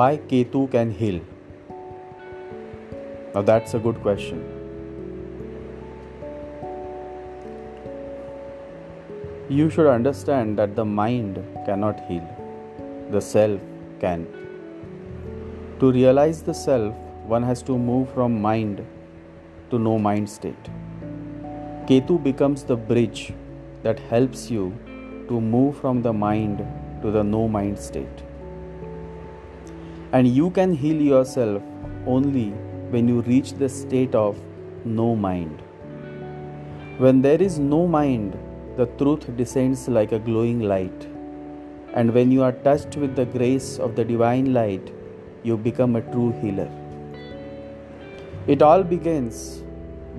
Why Ketu can heal? Now that's a good question. You should understand that the mind cannot heal, the self can. To realize the self, one has to move from mind to no mind state. Ketu becomes the bridge that helps you to move from the mind to the no mind state. And you can heal yourself only when you reach the state of no mind. When there is no mind, the truth descends like a glowing light. And when you are touched with the grace of the divine light, you become a true healer. It all begins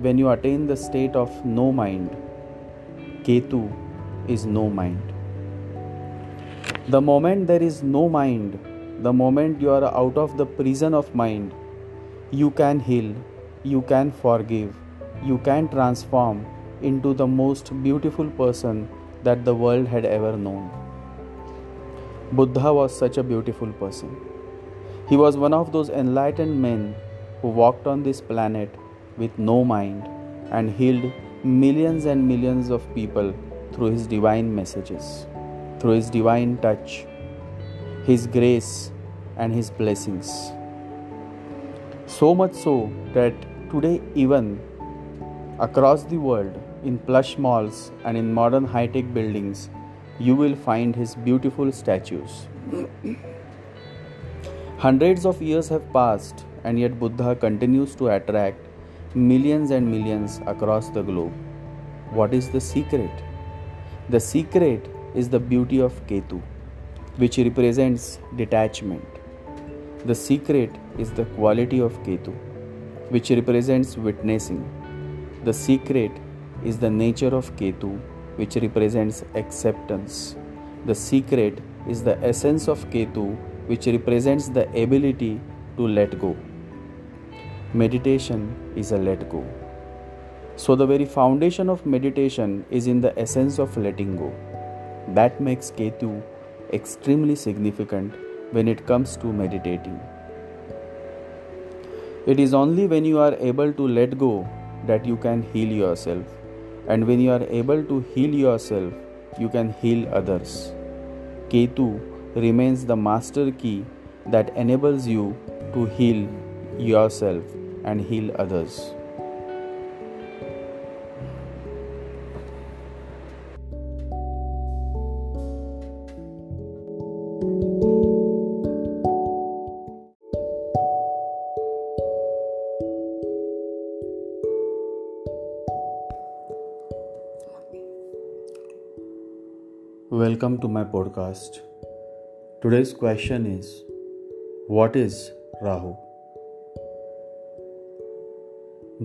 when you attain the state of no mind. Ketu is no mind. The moment there is no mind, the moment you are out of the prison of mind, you can heal, you can forgive, you can transform into the most beautiful person that the world had ever known. Buddha was such a beautiful person. He was one of those enlightened men who walked on this planet with no mind and healed millions and millions of people through his divine messages through His divine touch, His grace, and His blessings. So much so that today, even across the world, in plush malls and in modern high tech buildings, you will find His beautiful statues. Hundreds of years have passed, and yet Buddha continues to attract millions and millions across the globe. What is the secret? The secret is the beauty of Ketu, which represents detachment. The secret is the quality of Ketu, which represents witnessing. The secret is the nature of Ketu, which represents acceptance. The secret is the essence of Ketu, which represents the ability to let go. Meditation is a let go. So, the very foundation of meditation is in the essence of letting go. That makes Ketu extremely significant when it comes to meditating. It is only when you are able to let go that you can heal yourself, and when you are able to heal yourself, you can heal others. Ketu remains the master key that enables you to heal yourself and heal others. Welcome to my podcast. Today's question is What is Rahu?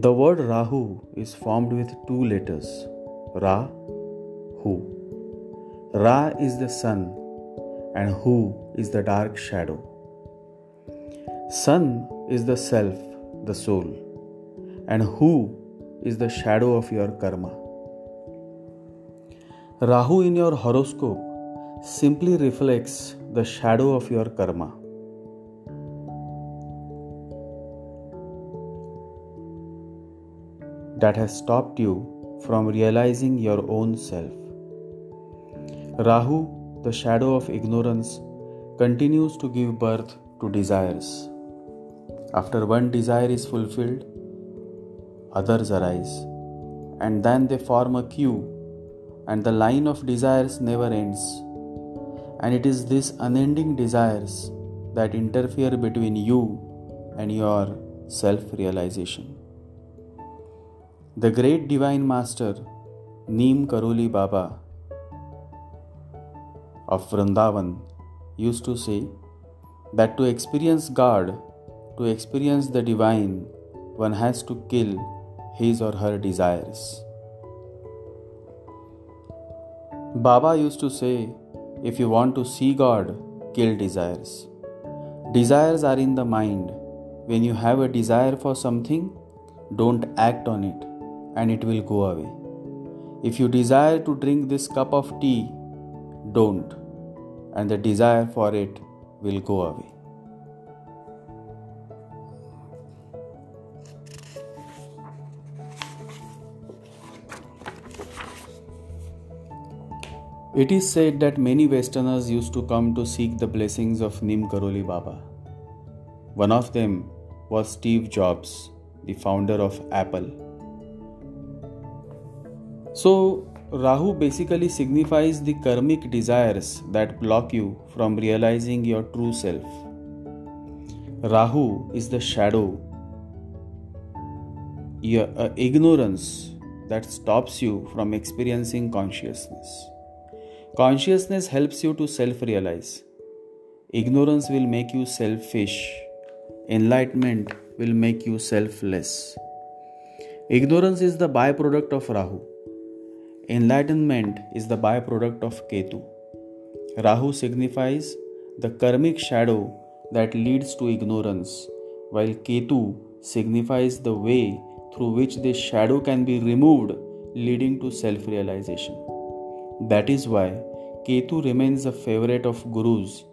The word Rahu is formed with two letters Ra, Hu. Ra is the sun and Hu is the dark shadow. Sun is the self, the soul, and Hu is the shadow of your karma. Rahu in your horoscope simply reflects the shadow of your karma. That has stopped you from realizing your own self. Rahu, the shadow of ignorance, continues to give birth to desires. After one desire is fulfilled, others arise, and then they form a queue and the line of desires never ends. And it is these unending desires that interfere between you and your self realization. The great divine master Neem Karoli Baba of Vrindavan used to say that to experience God, to experience the divine, one has to kill his or her desires. Baba used to say, if you want to see God, kill desires. Desires are in the mind. When you have a desire for something, don't act on it and it will go away. If you desire to drink this cup of tea, don't, and the desire for it will go away. It is said that many Westerners used to come to seek the blessings of Neem Karoli Baba. One of them was Steve Jobs, the founder of Apple. So, Rahu basically signifies the karmic desires that block you from realizing your true self. Rahu is the shadow, your uh, ignorance that stops you from experiencing consciousness. Consciousness helps you to self realize. Ignorance will make you selfish. Enlightenment will make you selfless. Ignorance is the byproduct of Rahu. Enlightenment is the byproduct of Ketu. Rahu signifies the karmic shadow that leads to ignorance, while Ketu signifies the way through which this shadow can be removed, leading to self realization. That is why Ketu remains a favorite of gurus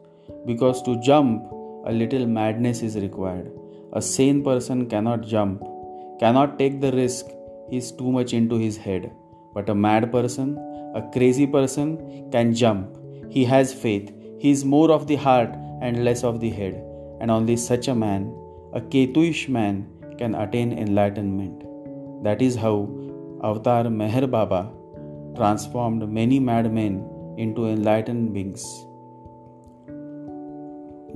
because to jump, a little madness is required. A sane person cannot jump, cannot take the risk, he is too much into his head. But a mad person, a crazy person can jump. He has faith, he is more of the heart and less of the head. And only such a man, a Ketuish man, can attain enlightenment. That is how Avatar Meher Baba transformed many madmen into enlightened beings.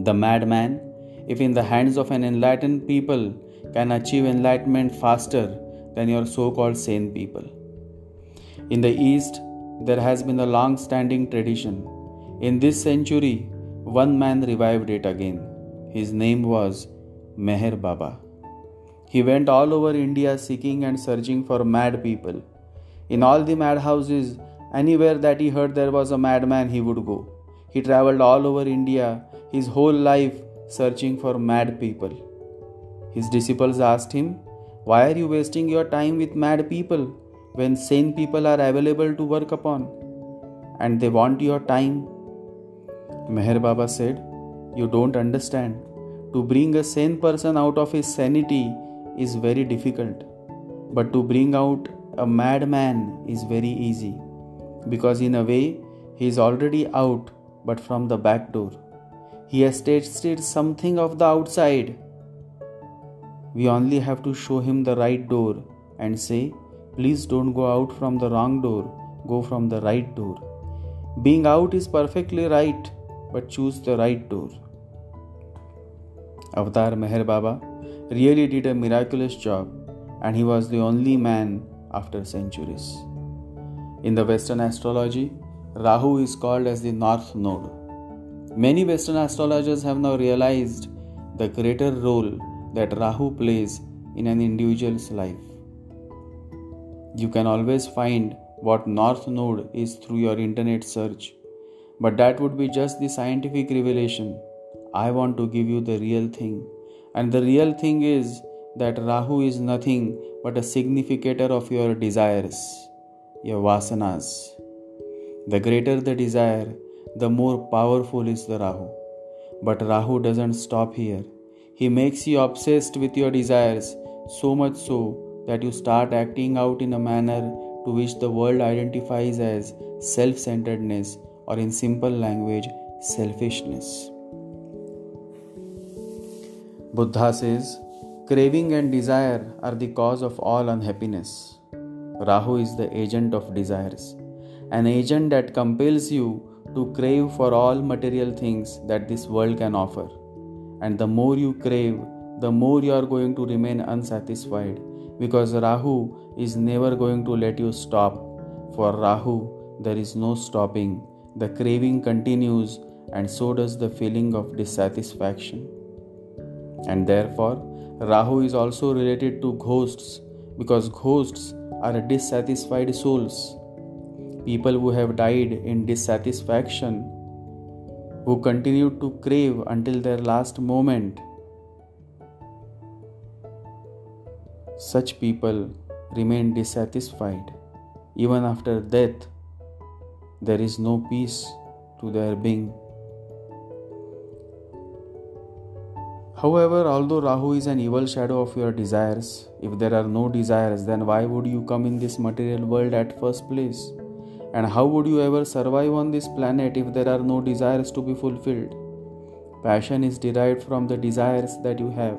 The madman, if in the hands of an enlightened people, can achieve enlightenment faster than your so called sane people. In the East, there has been a long standing tradition. In this century, one man revived it again. His name was Meher Baba. He went all over India seeking and searching for mad people. In all the madhouses, anywhere that he heard there was a madman, he would go. He traveled all over India, his whole life, searching for mad people. His disciples asked him, Why are you wasting your time with mad people when sane people are available to work upon? And they want your time. Meher Baba said, You don't understand. To bring a sane person out of his sanity is very difficult, but to bring out a madman is very easy because, in a way, he is already out but from the back door. He has tasted something of the outside. We only have to show him the right door and say, Please don't go out from the wrong door, go from the right door. Being out is perfectly right, but choose the right door. Avatar Meher Baba really did a miraculous job, and he was the only man after centuries. In the Western astrology, Rahu is called as the North Node. Many Western astrologers have now realized the greater role that Rahu plays in an individual's life. You can always find what North Node is through your internet search, but that would be just the scientific revelation. I want to give you the real thing and the real thing is that Rahu is nothing but a significator of your desires, your vasanas. The greater the desire, the more powerful is the Rahu. But Rahu doesn't stop here. He makes you obsessed with your desires, so much so that you start acting out in a manner to which the world identifies as self centeredness, or in simple language, selfishness. Buddha says, craving and desire are the cause of all unhappiness. Rahu is the agent of desires, an agent that compels you to crave for all material things that this world can offer. And the more you crave, the more you are going to remain unsatisfied because Rahu is never going to let you stop. For Rahu, there is no stopping. The craving continues, and so does the feeling of dissatisfaction and therefore Rahu is also related to ghosts because ghosts are dissatisfied souls. People who have died in dissatisfaction, who continue to crave until their last moment. Such people remain dissatisfied. Even after death, there is no peace to their being. However, although Rahu is an evil shadow of your desires, if there are no desires, then why would you come in this material world at first place? And how would you ever survive on this planet if there are no desires to be fulfilled? Passion is derived from the desires that you have.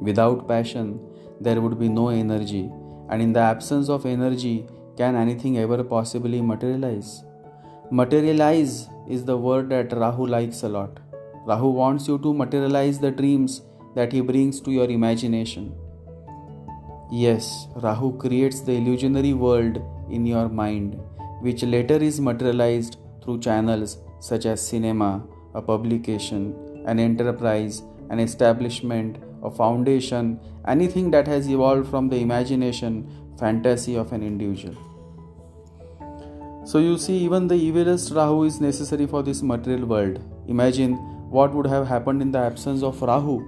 Without passion, there would be no energy, and in the absence of energy, can anything ever possibly materialize? Materialize is the word that Rahu likes a lot. Rahu wants you to materialize the dreams that he brings to your imagination. Yes, Rahu creates the illusionary world in your mind, which later is materialized through channels such as cinema, a publication, an enterprise, an establishment, a foundation, anything that has evolved from the imagination, fantasy of an individual. So, you see, even the evilest Rahu is necessary for this material world. Imagine what would have happened in the absence of Rahu.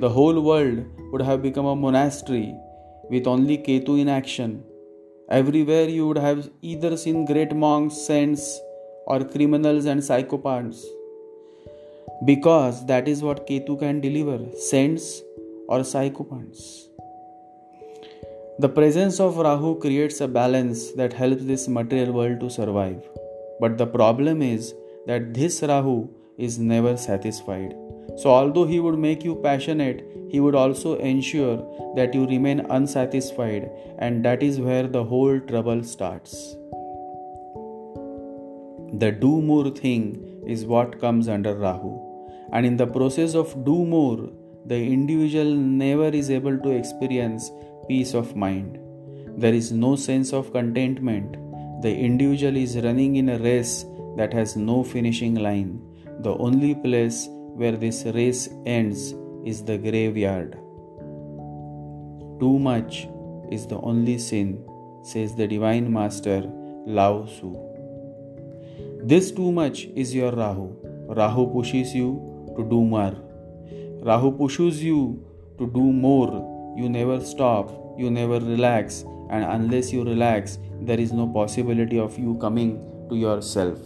The whole world would have become a monastery with only Ketu in action Everywhere you would have either seen great monks, saints, or criminals and psychopaths. Because that is what Ketu can deliver saints or psychopaths. The presence of Rahu creates a balance that helps this material world to survive. But the problem is that this Rahu is never satisfied. So, although he would make you passionate, he would also ensure that you remain unsatisfied, and that is where the whole trouble starts. The do more thing is what comes under Rahu, and in the process of do more, the individual never is able to experience peace of mind. There is no sense of contentment. The individual is running in a race that has no finishing line. The only place where this race ends is the graveyard. Too much is the only sin, says the Divine Master Lao Tzu. This too much is your Rahu. Rahu pushes you to do more. Rahu pushes you to do more. You never stop, you never relax, and unless you relax, there is no possibility of you coming to yourself.